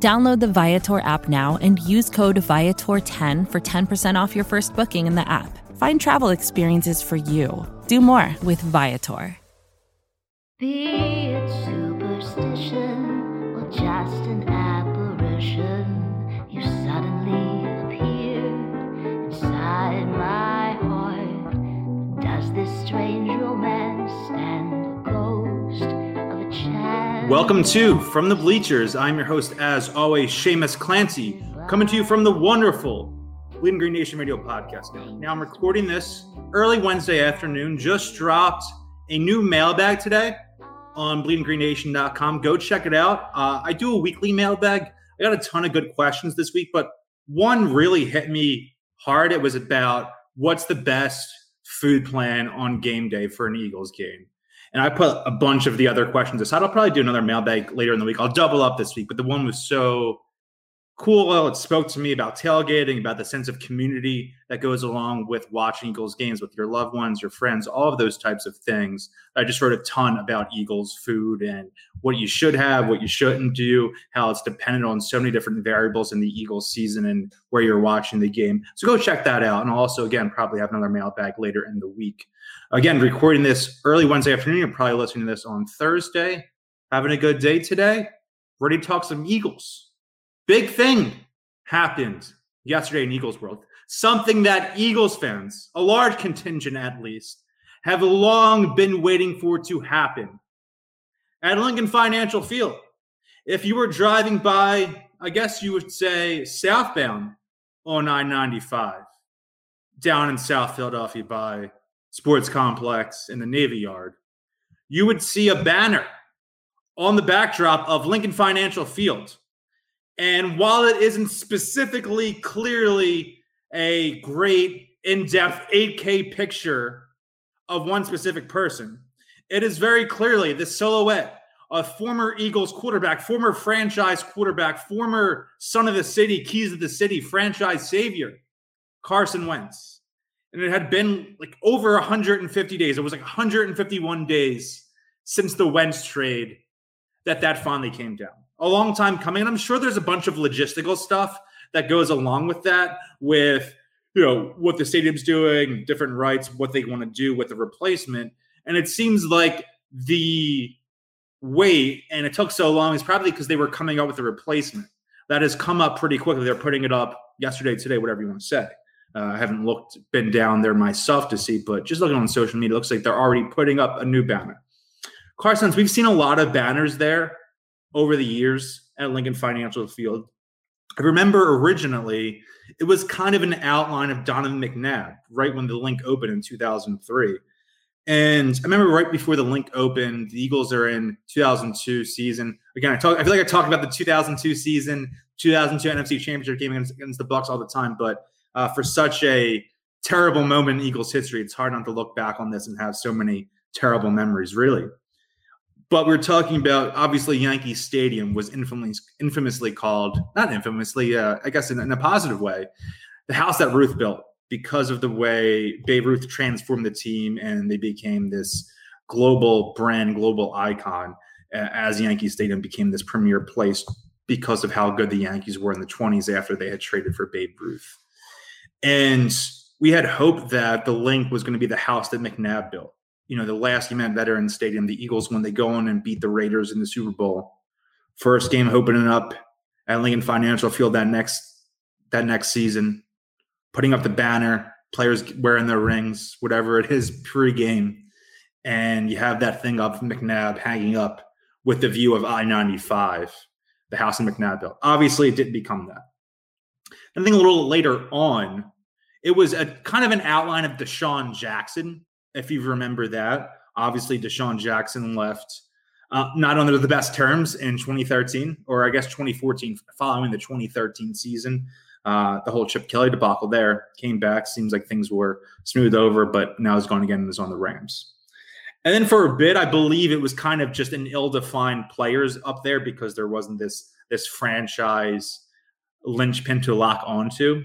Download the Viator app now and use code Viator10 for 10% off your first booking in the app. Find travel experiences for you. Do more with Viator. Be it superstition or just an apparition, you suddenly appear inside my heart. Does this strange romance stand ghost a chance? Welcome to From the Bleachers. I'm your host, as always, Seamus Clancy, coming to you from the wonderful Bleeding Green Nation Radio podcast. Now, I'm recording this early Wednesday afternoon. Just dropped a new mailbag today on bleedinggreenNation.com. Go check it out. Uh, I do a weekly mailbag. I got a ton of good questions this week, but one really hit me hard. It was about what's the best food plan on game day for an Eagles game. And I put a bunch of the other questions aside. I'll probably do another mailbag later in the week. I'll double up this week, but the one was so cool. It spoke to me about tailgating, about the sense of community that goes along with watching Eagles games with your loved ones, your friends, all of those types of things. I just wrote a ton about Eagles food and what you should have, what you shouldn't do, how it's dependent on so many different variables in the Eagles season and where you're watching the game. So go check that out. And I'll also, again, probably have another mailbag later in the week. Again, recording this early Wednesday afternoon. You're probably listening to this on Thursday. Having a good day today. Ready to talk some Eagles. Big thing happened yesterday in Eagles world. Something that Eagles fans, a large contingent at least, have long been waiting for to happen. At Lincoln Financial Field, if you were driving by, I guess you would say southbound on I 95 down in South Philadelphia by Sports Complex in the Navy Yard, you would see a banner on the backdrop of Lincoln Financial Field and while it isn't specifically clearly a great in depth 8K picture of one specific person, it is very clearly the silhouette of former Eagles quarterback, former franchise quarterback, former son of the city, keys of the city, franchise savior, Carson Wentz. And it had been like over 150 days. It was like 151 days since the Wentz trade that that finally came down a long time coming. And I'm sure there's a bunch of logistical stuff that goes along with that, with you know what the stadium's doing, different rights, what they want to do with the replacement. And it seems like the wait and it took so long is probably because they were coming up with a replacement that has come up pretty quickly. They're putting it up yesterday, today, whatever you want to say. Uh, I haven't looked, been down there myself to see, but just looking on social media, looks like they're already putting up a new banner. Carson's, we've seen a lot of banners there over the years at Lincoln Financial Field. I remember originally it was kind of an outline of Donovan McNabb right when the Linc opened in 2003. And I remember right before the Linc opened, the Eagles are in 2002 season. Again, I talk. I feel like I talk about the 2002 season, 2002 NFC Championship game against, against the Bucs all the time. But uh, for such a terrible moment in Eagles history, it's hard not to look back on this and have so many terrible memories. Really, but we're talking about obviously Yankee Stadium was infamously infamously called not infamously, uh, I guess in, in, a positive way, the house that Ruth built because of the way Babe Ruth transformed the team and they became this global brand, global icon uh, as Yankee Stadium became this premier place because of how good the Yankees were in the 20s after they had traded for Babe Ruth. And we had hoped that the Linc was going to be the house that McNabb built you know, the last game at Veterans Stadium, the Eagles when they go on and beat the Raiders in the Super Bowl. First game opening up at Lincoln Financial Field that next that next season, putting up the banner, players wearing their rings, whatever it is pre-game, and you have that thing up McNabb hanging up with the view of I-95, the house in McNabb built. Obviously, it didn't become that. I think a little later on, it was a kind of an outline of DeSean Jackson if you remember that. Obviously, DeSean Jackson left uh, not under the best terms in 2013, or I guess 2014, following the 2013 season. Uh, the whole Chip Kelly debacle there came back. Seems like things were smoothed over, but now he's gone again and is on the Rams. And then for a bit, I believe it was kind of just an ill-defined players up there because there wasn't this this franchise linchpin to lock onto.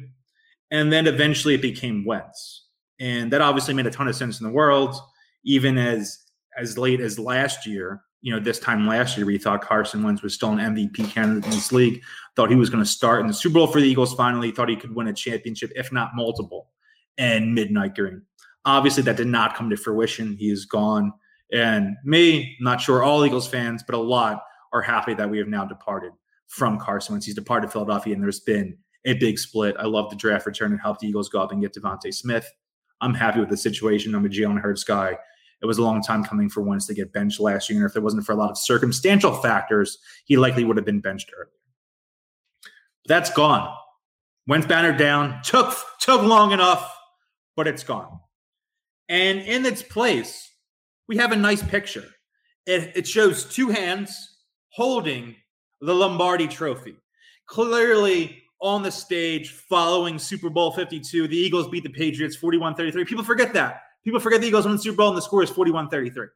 And then eventually it became Wentz. And that obviously made a ton of sense in the world, even as as late as last year, you know, this time last year, we thought Carson Wentz was still an MVP candidate in this league, thought he was going to start in the Super Bowl for the Eagles finally, thought he could win a championship, if not multiple, and midnight green. Obviously, that did not come to fruition. He is gone. And me, not sure all Eagles fans, but a lot are happy that we have now departed from Carson Wentz. He's departed Philadelphia, and there's been a big split. I love the draft return and help the Eagles go up and get DeVonta Smith. I'm happy with the situation. I'm a Jalen Hurts guy. It was a long time coming for Wentz to get benched last year. And if it wasn't for a lot of circumstantial factors, he likely would have been benched earlier. That's gone. Wentz banner down. Took took long enough, but it's gone. And in its place, we have a nice picture. It, it shows two hands holding the Lombardi trophy. Clearly on the stage following Super Bowl 52, the Eagles beat the Patriots 41 33. People forget that. People forget the Eagles won the Super Bowl and the score is 41 33.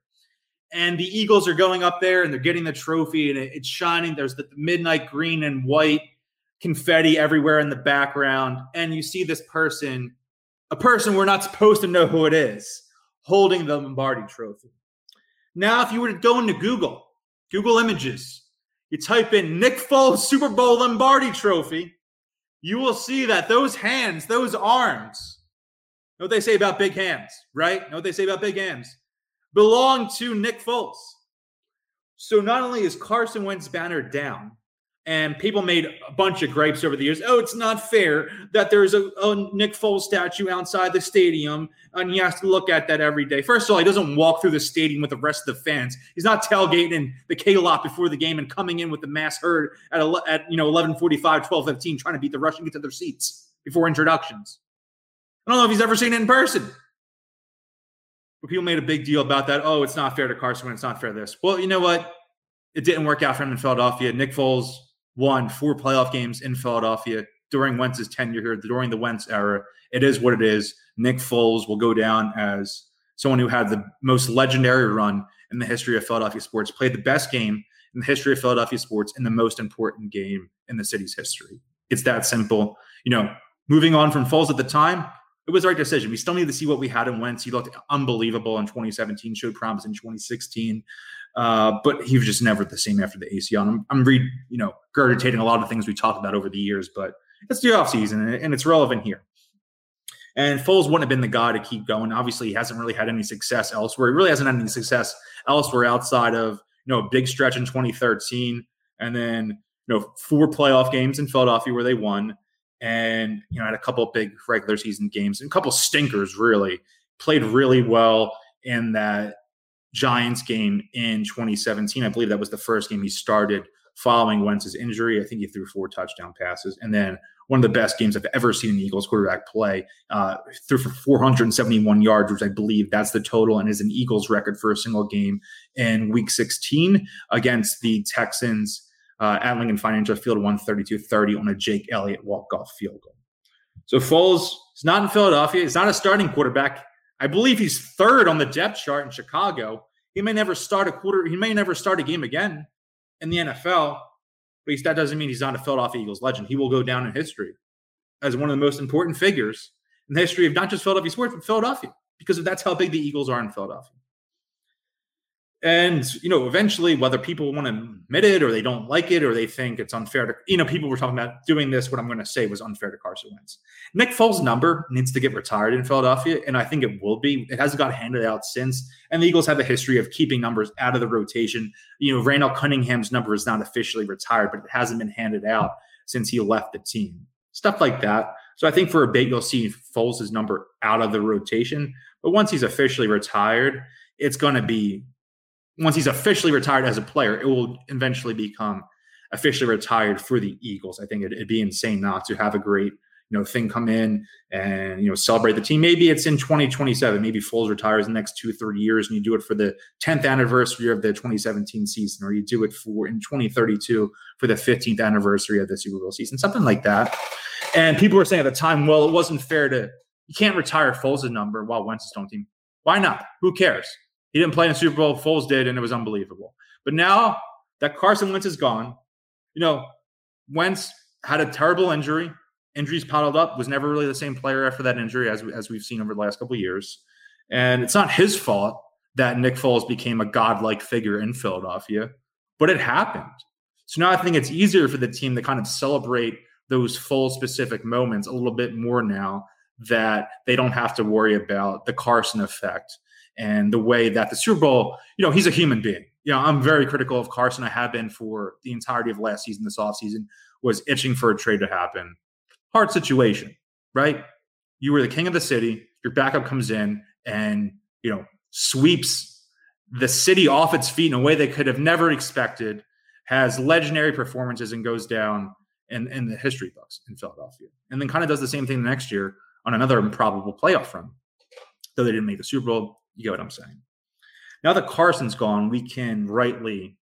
And the Eagles are going up there and they're getting the trophy and it's shining. There's the midnight green and white confetti everywhere in the background. And you see this person, a person we're not supposed to know who it is, holding the Lombardi trophy. Now, if you were to go into Google, Google Images, you type in Nick Foles Super Bowl Lombardi trophy, you will see that those hands, those arms, know what they say about big hands, right? Know what they say about big hands? Belong to Nick Foles. So not only is Carson Wentz banner down, and people made a bunch of gripes over the years. Oh, it's not fair that there's a, a, Nick Foles statue outside the stadium, and he has to look at that every day. First of all, he doesn't walk through the stadium with the rest of the fans. He's not tailgating in the K lot before the game and coming in with the mass herd at, at you know 11:45, 12:15, trying to beat the rush and get to their seats before introductions. I don't know if he's ever seen it in person. But people made a big deal about that. Oh, it's not fair to Carson It's not fair to this. Well, you know what? It didn't work out for him in Philadelphia. Nick Foles won four playoff games in Philadelphia during Wentz's tenure here, during the Wentz era. It is what it is. Nick Foles will go down as someone who had the most legendary run in the history of Philadelphia sports, played the best game in the history of Philadelphia sports, and the most important game in the city's history. It's that simple. You know, moving on from Foles at the time, it was the right decision. We still need to see what we had in Wentz. He looked unbelievable in 2017, showed promise in 2016, uh, but he was just never the same after the ACL. And I'm, I'm re, you know, regurgitating a lot of things we talked about over the years, but it's the offseason and it's relevant here. And Foles wouldn't have been the guy to keep going. Obviously, he hasn't really had any success elsewhere. He really hasn't had any success elsewhere outside of you know a big stretch in 2013, and then you know four playoff games in Philadelphia where they won and you know had a couple big regular season games and a couple stinkers really played really well in that Giants game in 2017. I believe that was the first game he started following Wentz's injury. I think he threw four touchdown passes, and then one of the best games I've ever seen an Eagles quarterback play. Uh, threw for 471 yards, which I believe that's the total, and is an Eagles record for a single game in Week 16 against the Texans uh, at Lincoln Financial Field 132-30 on a Jake Elliott walk-off field goal. So Foles is not in Philadelphia. He's not a starting quarterback. I believe he's third on the depth chart in Chicago. He may never start a quarter. He may never start a game again in the NFL. But that doesn't mean he's not a Philadelphia Eagles legend. He will go down in history as one of the most important figures in the history of not just Philadelphia sports, but Philadelphia, because that's how big the Eagles are in Philadelphia. And, you know, eventually, whether people want to admit it or they don't like it or they think it's unfair to, you know, people were talking about doing this. What I'm going to say was unfair to Carson Wentz. Nick Foles' number needs to get retired in Philadelphia, and I think it will be. It hasn't got handed out since. And the Eagles have a history of keeping numbers out of the rotation. You know, Randall Cunningham's number is not officially retired, but it hasn't been handed out since he left the team. Stuff like that. So I think for a bit, you'll see Foles' number out of the rotation. But once he's officially retired, it's going to be once he's officially retired as a player, it will eventually become officially retired for the Eagles. I think it, would be insane not to have a great you know thing come in and you know celebrate the team. Maybe it's in 2027. Maybe Foles retires in the next two three years, and you do it for the 10th anniversary of the 2017 season, or you do it for in 2032 for the 15th anniversary of the Super Bowl season, something like that. And people were saying at the time, well, it wasn't fair to you can't retire Foles' number while Wentz is on team. Why not? Who cares? He didn't play in the Super Bowl. Foles did, and it was unbelievable. But now that Carson Wentz is gone, you know, Wentz had a terrible injury. Injuries piled up. Was never really the same player after that injury, as as we've seen over the last couple years. And it's not his fault that Nick Foles became a godlike figure in Philadelphia, but it happened. So now I think it's easier for the team to kind of celebrate those full specific moments a little bit more now that they don't have to worry about the Carson effect and the way that the Super Bowl, you know, he's a human being. You know, I'm very critical of Carson. I have been for the entirety of last season, this offseason, was itching for a trade to happen. Hard situation, right? You were the king of the city, your backup comes in and, you know, sweeps the city off its feet in a way they could have never expected, has legendary performances and goes down in, in the history books in Philadelphia. And then kind of does the same thing the next year on another improbable playoff run. Though they didn't make the Super Bowl, you get what I'm saying. Now that Carson's gone, we can rightly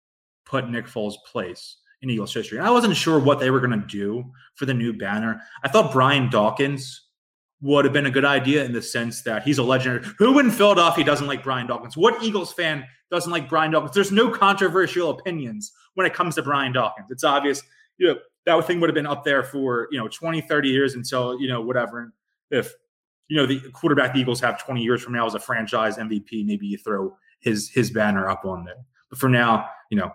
put Nick Foles' place in Eagles history. I wasn't sure what they were going to do for the new banner. I thought Brian Dawkins would have been a good idea in the sense that he's a legendary. Who in Philadelphia doesn't like Brian Dawkins? What Eagles fan doesn't like Brian Dawkins? There's no controversial opinions when it comes to Brian Dawkins. It's obvious. You know, that thing would have been up there for, you know, 20, 30 years until, you know, whatever. If, you know, the quarterback the Eagles have 20 years from now as a franchise MVP, maybe you throw his his banner up on there. But for now, you know,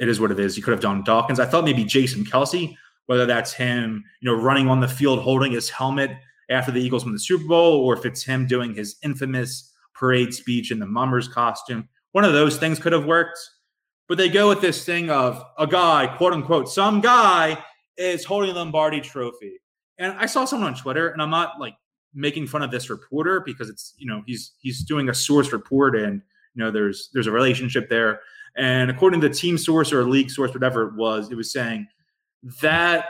it is what it is. You could have done Dawkins. I thought maybe Jason Kelce, whether that's him, you know, running on the field holding his helmet after the Eagles win the Super Bowl, or if it's him doing his infamous parade speech in the Mummers costume. One of those things could have worked. But they go with this thing of a guy, quote unquote, some guy is holding the Lombardi trophy. And I saw someone on Twitter, and I'm not like making fun of this reporter because it's, you know, he's he's doing a source report and you know there's there's a relationship there. And according to the team source or league source, whatever it was, it was saying that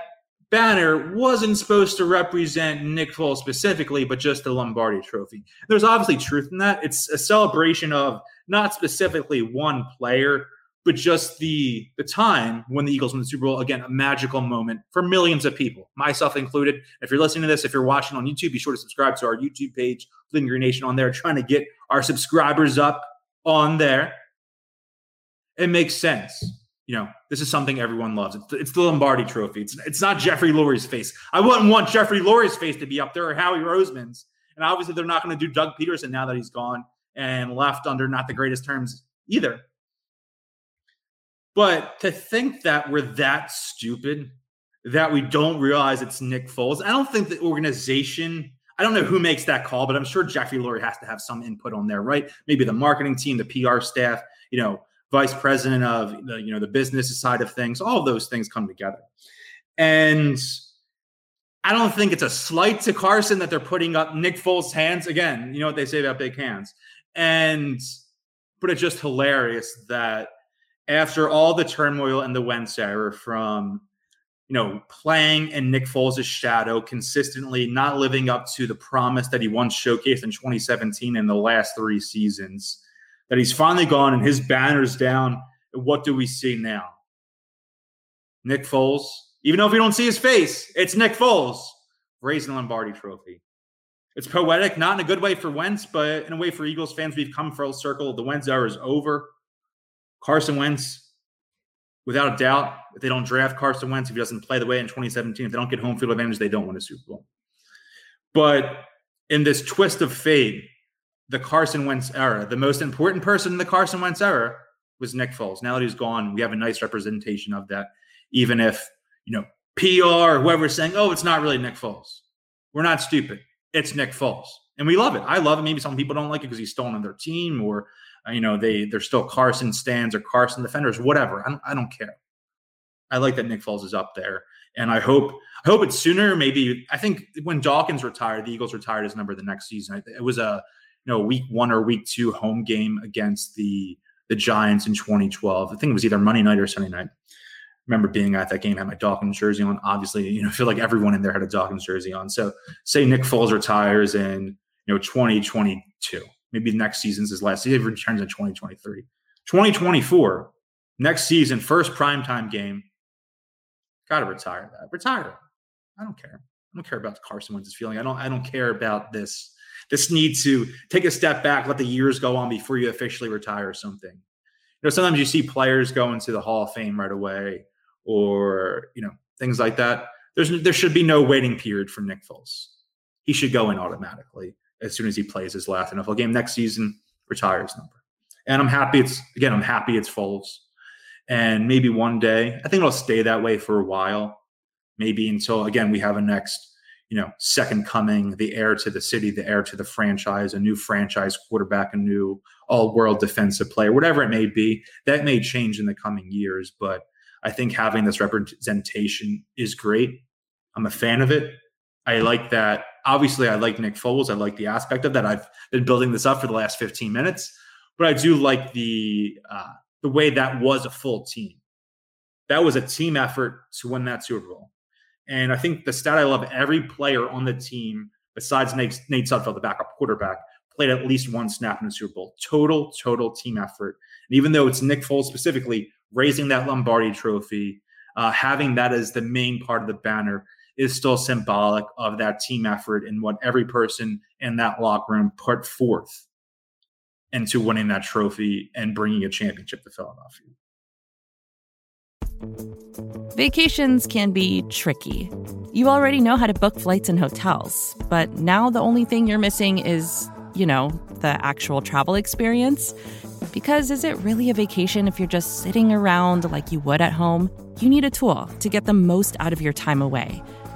banner wasn't supposed to represent Nick Foles specifically, but just the Lombardi trophy. There's obviously truth in that. It's a celebration of not specifically one player, but just the the time when the Eagles won the Super Bowl. Again, a magical moment for millions of people, myself included. If you're listening to this, if you're watching on YouTube, be sure to subscribe to our YouTube page, Green Nation on there, trying to get our subscribers up on there. It makes sense you know, this is something everyone loves. It's, it's the Lombardi Trophy. It's it's not Jeffrey Lurie's face. I wouldn't want Jeffrey Lurie's face to be up there or Howie Roseman's. And obviously, they're not going to do Doug Pederson now that he's gone and left under not the greatest terms either. But to think that we're that stupid that we don't realize it's Nick Foles, I don't think the organization. I don't know who makes that call, but I'm sure Jeffrey Lurie has to have some input on there, right? Maybe the marketing team, the PR staff, you know, vice president of the you know the business side of things all of those things come together and i don't think it's a slight to carson that they're putting up nick foles hands again you know what they say about big hands and but it's just hilarious that after all the turmoil in the Wentz era from you know playing in Nick Foles' shadow consistently not living up to the promise that he once showcased in 2017 in the last three seasons that he's finally gone and his banner's down. What do we see now? Nick Foles, even though if we don't see his face, it's Nick Foles raising the Lombardi trophy. It's poetic, not in a good way for Wentz, but in a way for Eagles fans. We've come full circle. The Wentz era is over. Carson Wentz, without a doubt, if they don't draft Carson Wentz, if he doesn't play the way in 2017, if they don't get home field advantage, they don't win a Super Bowl. But in this twist of fate, the Carson Wentz era. The most important person in the Carson Wentz era was Nick Foles. Now that he's gone, we have a nice representation of that. Even if, you know, PR or whoever's saying, oh, it's not really Nick Foles. We're not stupid. It's Nick Foles. And we love it. I love it. Maybe some people don't like it because he's stolen their team or, uh, you know, they, they're still Carson stands or Carson defenders, whatever. I don't, I don't care. I like that Nick Foles is up there. And I hope I hope it's sooner. Maybe I think when Dawkins retired, the Eagles retired his number the next season. It was a you know week one or week two home game against the the Giants in 2012. I think it was either Monday night or Sunday night. Remember being at that game, had my Dawkins jersey on. Obviously, you know, I feel like everyone in there had a Dawkins jersey on. So say Nick Foles retires in you know 2022. Maybe next season's his last season. He mm-hmm. returns in 2023. 2024, next season, first primetime game. Gotta retire that. Retire. I don't care. I don't care about Carson Wentz's feeling. I don't I don't care about this this need to take a step back, let the years go on before you officially retire or something. You know, sometimes you see players go into the Hall of Fame right away, or you know things like that. There's there should be no waiting period for Nick Foles. He should go in automatically as soon as he plays his last NFL game next season. Retires number, and I'm happy. It's again, I'm happy it's Foles, and maybe one day I think it'll stay that way for a while. Maybe until again we have a next you know, second coming, the heir to the city, the heir to the franchise, a new franchise quarterback, a new all world defensive player, whatever it may be. That may change in the coming years, but I think having this representation is great. I'm a fan of it. I like that. Obviously, I like Nick Foles. I like the aspect of that. I've been building this up for the last 15 minutes, but I do like the uh, the way that was a full team. That was a team effort to win that Super Bowl. And I think the stat I love every player on the team, besides Nate, Nate Sudfeld, the backup quarterback, played at least one snap in the Super Bowl. Total, total team effort. And even though it's Nick Foles specifically raising that Lombardi trophy, uh, having that as the main part of the banner is still symbolic of that team effort and what every person in that locker room put forth into winning that trophy and bringing a championship to Philadelphia. Vacations can be tricky. You already know how to book flights and hotels, but now the only thing you're missing is, you know, the actual travel experience. Because is it really a vacation if you're just sitting around like you would at home? You need a tool to get the most out of your time away.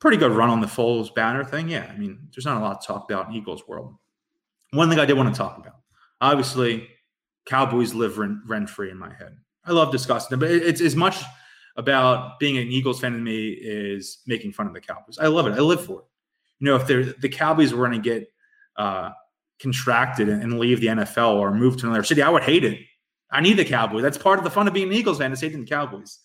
pretty good run on the Foles banner thing. Yeah, I mean, there's not a lot to talk about in Eagles world. One thing I did want to talk about, obviously, Cowboys live rent free in my head. I love discussing them, but it's as much about being an Eagles fan to me is making fun of the Cowboys. I love it. I live for it. You know, if they're, the Cowboys were going to get uh, contracted and, and leave the NFL or move to another city, I would hate it. I need the Cowboys. That's part of the fun of being an Eagles fan is hating the Cowboys.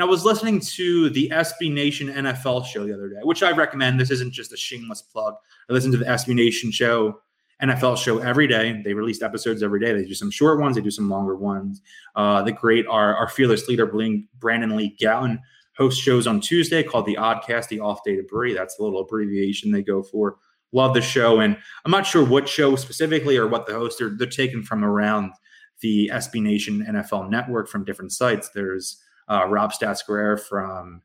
And I was listening to the SB Nation NFL show the other day, which I recommend. This isn't just a shameless plug. I listen to the SB Nation show, NFL show every day. They release episodes every day. They do some short ones, they do some longer ones. Uh, the great, our, our fearless leader, Brandon Lee Gowton, hosts shows on Tuesday called the Oddcast, the Off Day to Brie. That's the little abbreviation they go for. Love the show. And I'm not sure what show specifically or what the hosts are. They're taken from around the SB Nation NFL network from different sites. There's uh, Rob Statsquare from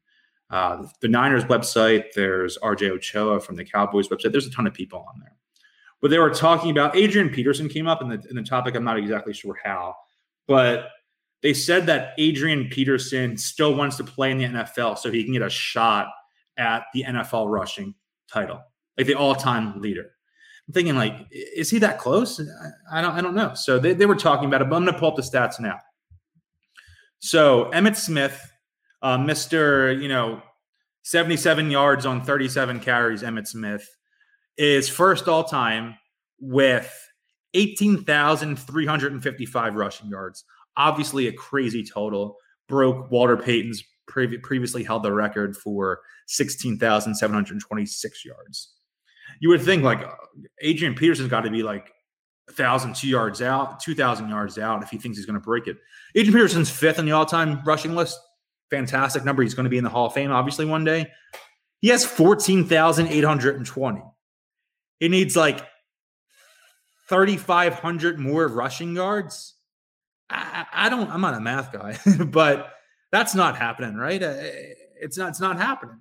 uh, the Niners website. There's RJ Ochoa from the Cowboys website. There's a ton of people on there. But they were talking about Adrian Peterson came up in the in the topic. I'm not exactly sure how, but they said that Adrian Peterson still wants to play in the NFL so he can get a shot at the NFL rushing title, like the all-time leader. I'm thinking, like, is he that close? I don't, I don't know. So they, they were talking about it, but I'm going to pull up the stats now. So Emmitt Smith, uh, Mr. You know, 77 yards on 37 carries. Emmitt Smith is first all time with 18,355 rushing yards. Obviously, a crazy total. Broke Walter Payton's pre- previously held the record for 16,726 yards. You would think like Adrian Peterson's got to be like 1,000, two yards out, 2,000 yards out if he thinks he's going to break it. Adrian Peterson's fifth on the all time rushing list. Fantastic number. He's going to be in the Hall of Fame, obviously, one day. He has 14,820. He needs like 3,500 more rushing yards. I, I, don't, I'm not a math guy, but that's not happening, right? Uh, it's not, it's not happening.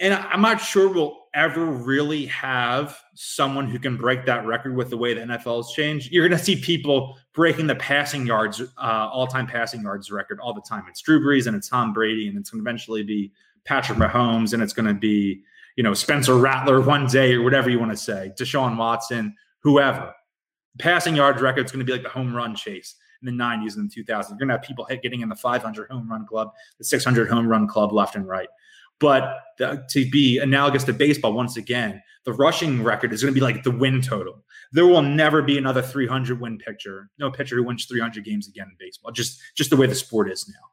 And I'm not sure we'll ever really have someone who can break that record with the way the NFL has changed. You're going to see people breaking the passing yards, uh, all-time passing yards record all the time. It's Drew Brees and it's Tom Brady, and it's going to eventually be Patrick Mahomes, and it's going to be you know Spencer Rattler one day or whatever you want to say, Deshaun Watson, whoever. Passing yards record is going to be like the home run chase in the 90s and the 2000s. You're going to have people getting in the 500 home run club, the 600 home run club left and right. But the, to be analogous to baseball, once again, the rushing record is going to be like the win total. There will never be another 300 win pitcher, no pitcher who wins 300 games again in baseball. Just just the way the sport is now,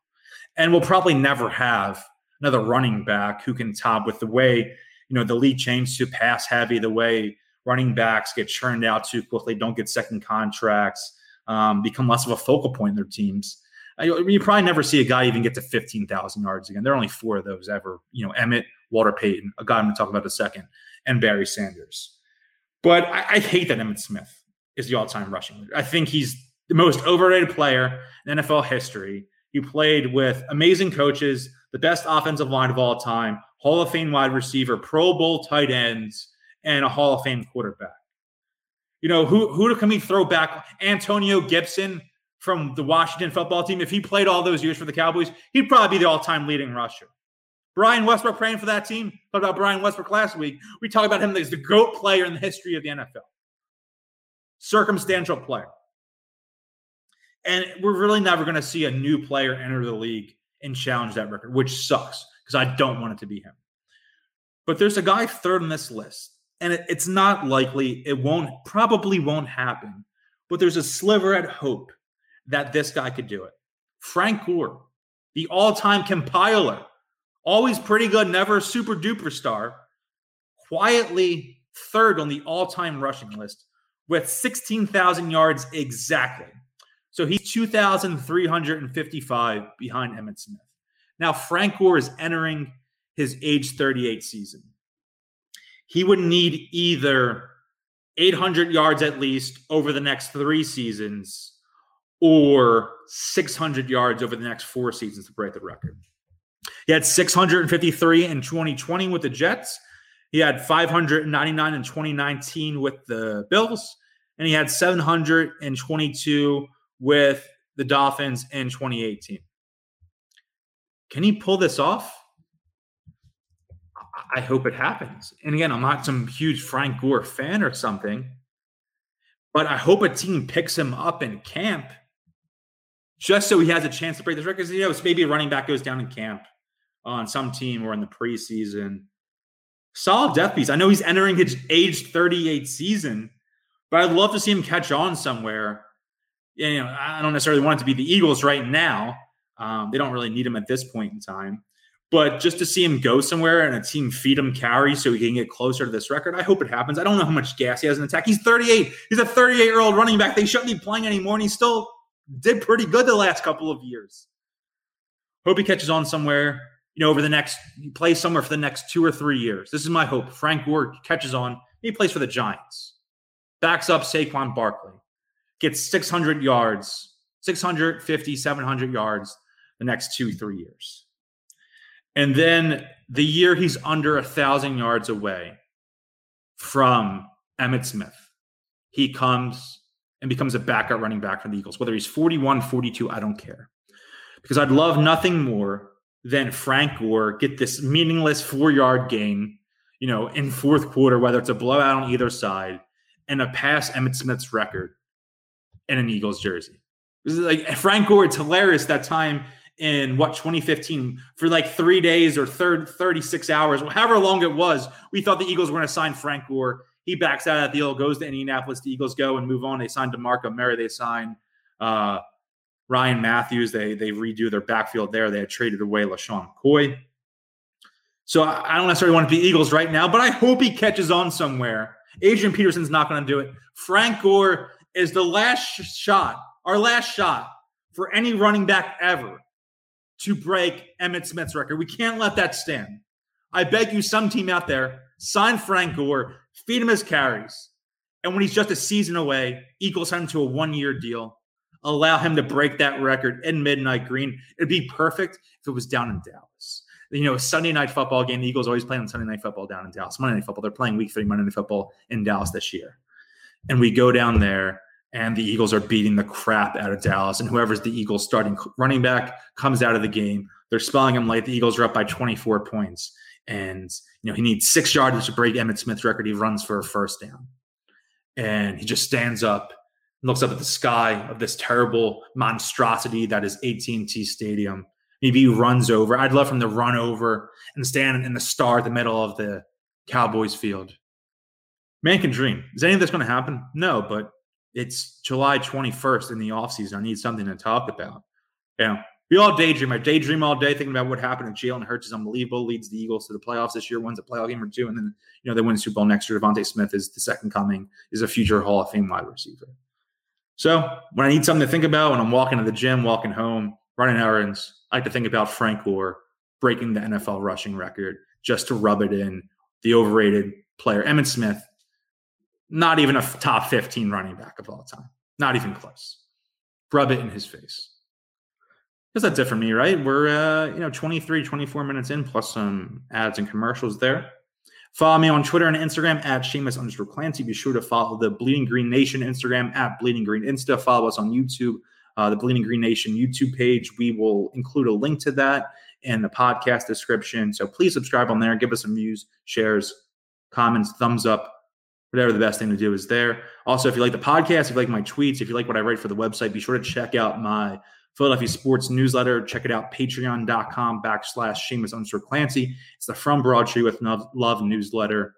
and we'll probably never have another running back who can top with the way you know the league changed to pass heavy, the way running backs get churned out too quickly, don't get second contracts, um, become less of a focal point in their teams. You probably never see a guy even get to 15,000 yards again. There are only four of those ever. You know, Emmitt, Walter Payton, a guy I'm going to talk about in a second, and Barry Sanders. But I, I hate that Emmitt Smith is the all-time rushing leader. I think he's the most overrated player in NFL history. He played with amazing coaches, the best offensive line of all time, Hall of Fame wide receiver, Pro Bowl tight ends, and a Hall of Fame quarterback. You know, who who can we throw back? Antonio Gibson from the Washington football team, if he played all those years for the Cowboys, he'd probably be the all-time leading rusher. Brian Westbrook praying for that team. Talked about Brian Westbrook last week. We talked about him as the GOAT player in the history of the NFL. Circumstantial player. And we're really never going to see a new player enter the league and challenge that record, which sucks because I don't want it to be him. But there's a guy third on this list, and it, it's not likely. It won't, probably won't happen. But there's a sliver at hope that this guy could do it. Frank Gore, the all time compiler, always pretty good, never super duper star, quietly third on the all time rushing list with 16,000 yards exactly. So he's 2,355 behind Emmitt Smith. Now, Frank Gore is entering his age 38 season. He would need either 800 yards at least over the next three seasons or 600 yards over the next four seasons to break the record. He had 653 in 2020 with the Jets. He had 599 in 2019 with the Bills, and he had 722 with the Dolphins in 2018. Can he pull this off? I hope it happens. And again, I'm not some huge Frank Gore fan or something, but I hope a team picks him up in camp just so he has a chance to break this record. You know, maybe a running back goes down in camp on some team or in the preseason. Solid death piece. I know he's entering his age 38 season, but I'd love to see him catch on somewhere. You know, I don't necessarily want it to be the Eagles right now. Um, they don't really need him at this point in time. But just to see him go somewhere and a team feed him carry so he can get closer to this record, I hope it happens. I don't know how much gas he has in the attack. He's 38. He's a 38 year old running back. They shouldn't be playing anymore, and he's still did pretty good the last couple of years. Hope he catches on somewhere, you know, over the next, he plays somewhere for the next two or three years. This is my hope. Frank Gore catches on. He plays for the Giants, backs up Saquon Barkley, gets 600 yards, 650, 700 yards the next two, three years. And then the year he's under a thousand yards away from Emmitt Smith, he comes and becomes a backup running back for the Eagles, whether he's 41, 42, I don't care. Because I'd love nothing more than Frank Gore get this meaningless four yard gain, you know, in fourth quarter, whether it's a blowout on either side, and a pass Emmitt Smith's record in an Eagles jersey. Like Frank Gore, it's hilarious that time in what 2015 for like three days or third 36 hours, however long it was, we thought the Eagles were going to sign Frank Gore he backs out of that deal, goes to Indianapolis. The Eagles go and move on. They sign DeMarco Murray. They sign uh, Ryan Mathews. They they redo their backfield there. They had traded away LeSean McCoy. So I don't necessarily want to be Eagles right now, but I hope he catches on somewhere Adrian Peterson's not going to do it. Frank Gore is the last shot, our last shot for any running back ever to break Emmitt Smith's record. We can't let that stand. I beg you, some team out there, sign Frank Gore, feed him his carries. And when he's just a season away, Eagles send him to a one year deal, allow him to break that record in Midnight Green. It'd be perfect if it was down in Dallas. You know, Sunday night football game. The Eagles always play on Sunday night football down in Dallas. Monday night football. They're playing week three Monday night football in Dallas this year. And we go down there and the Eagles are beating the crap out of Dallas. And whoever's the Eagles starting running back comes out of the game. They're spelling him late. The Eagles are up by 24 points. And, you know, he needs six yards to break Emmitt Smith's record. He runs for a first down. And he just stands up and looks up at the sky of this terrible monstrosity that is AT&T Stadium. Maybe he runs over. I'd love for him to run over and stand in the star at the middle of the Cowboys field. Man can dream. Is any of this going to happen? No, but it's July 21st in the offseason. I need something to talk about. Yeah. We all daydream. I daydream all day thinking about what happened to Jalen Hurts is unbelievable. Leads the Eagles to the playoffs this year, wins a playoff game or two, and then you know they win the Super Bowl next year. DeVonta Smith is the second coming, is a future Hall of Fame wide receiver. So when I need something to think about, when I'm walking to the gym, walking home, running errands, I like to think about Frank Gore breaking the NFL rushing record just to rub it in. The overrated player, Emmitt Smith, not even a top 15 running back of all time, not even close. Rub it in his face. Because that's it for me, right? We're, uh, you know, 23, 24 minutes in, plus some ads and commercials there. Follow me on Twitter and Instagram at Seamus underscore Clancy. Be sure to follow the Bleeding Green Nation Instagram at Bleeding Green Insta. Follow us on YouTube, uh, the Bleeding Green Nation YouTube page. We will include a link to that in the podcast description. So please subscribe on there. Give us some views, shares, comments, thumbs up, whatever the best thing to do is there. Also, if you like the podcast, if you like my tweets, if you like what I write for the website, be sure to check out my Philadelphia Sports newsletter. Check it out, patreon.com backslash Seamus underscore Clancy. It's the From Broad Tree with Love newsletter.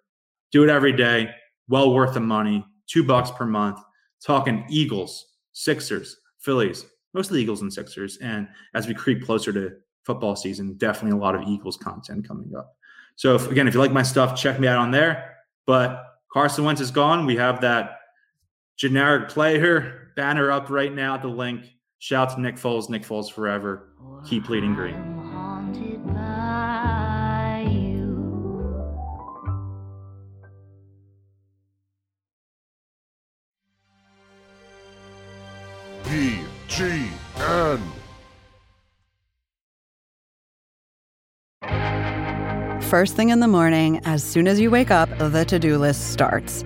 Do it every day. Well worth the money. Two bucks per month. Talking Eagles, Sixers, Phillies, mostly Eagles and Sixers. And as we creep closer to football season, definitely a lot of Eagles content coming up. So if, again, if you like my stuff, check me out on there. But Carson Wentz is gone. We have that generic player banner up right now at the Linc. Shout out to Nick Foles, Nick Foles forever. Keep bleeding green. BGN. First thing in the morning, as soon as you wake up, the to do list starts.